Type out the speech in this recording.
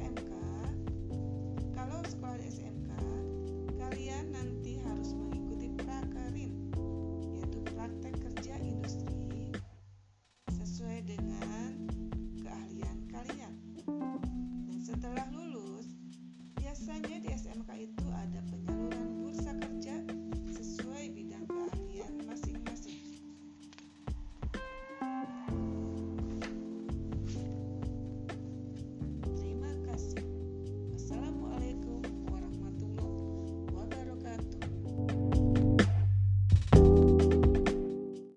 and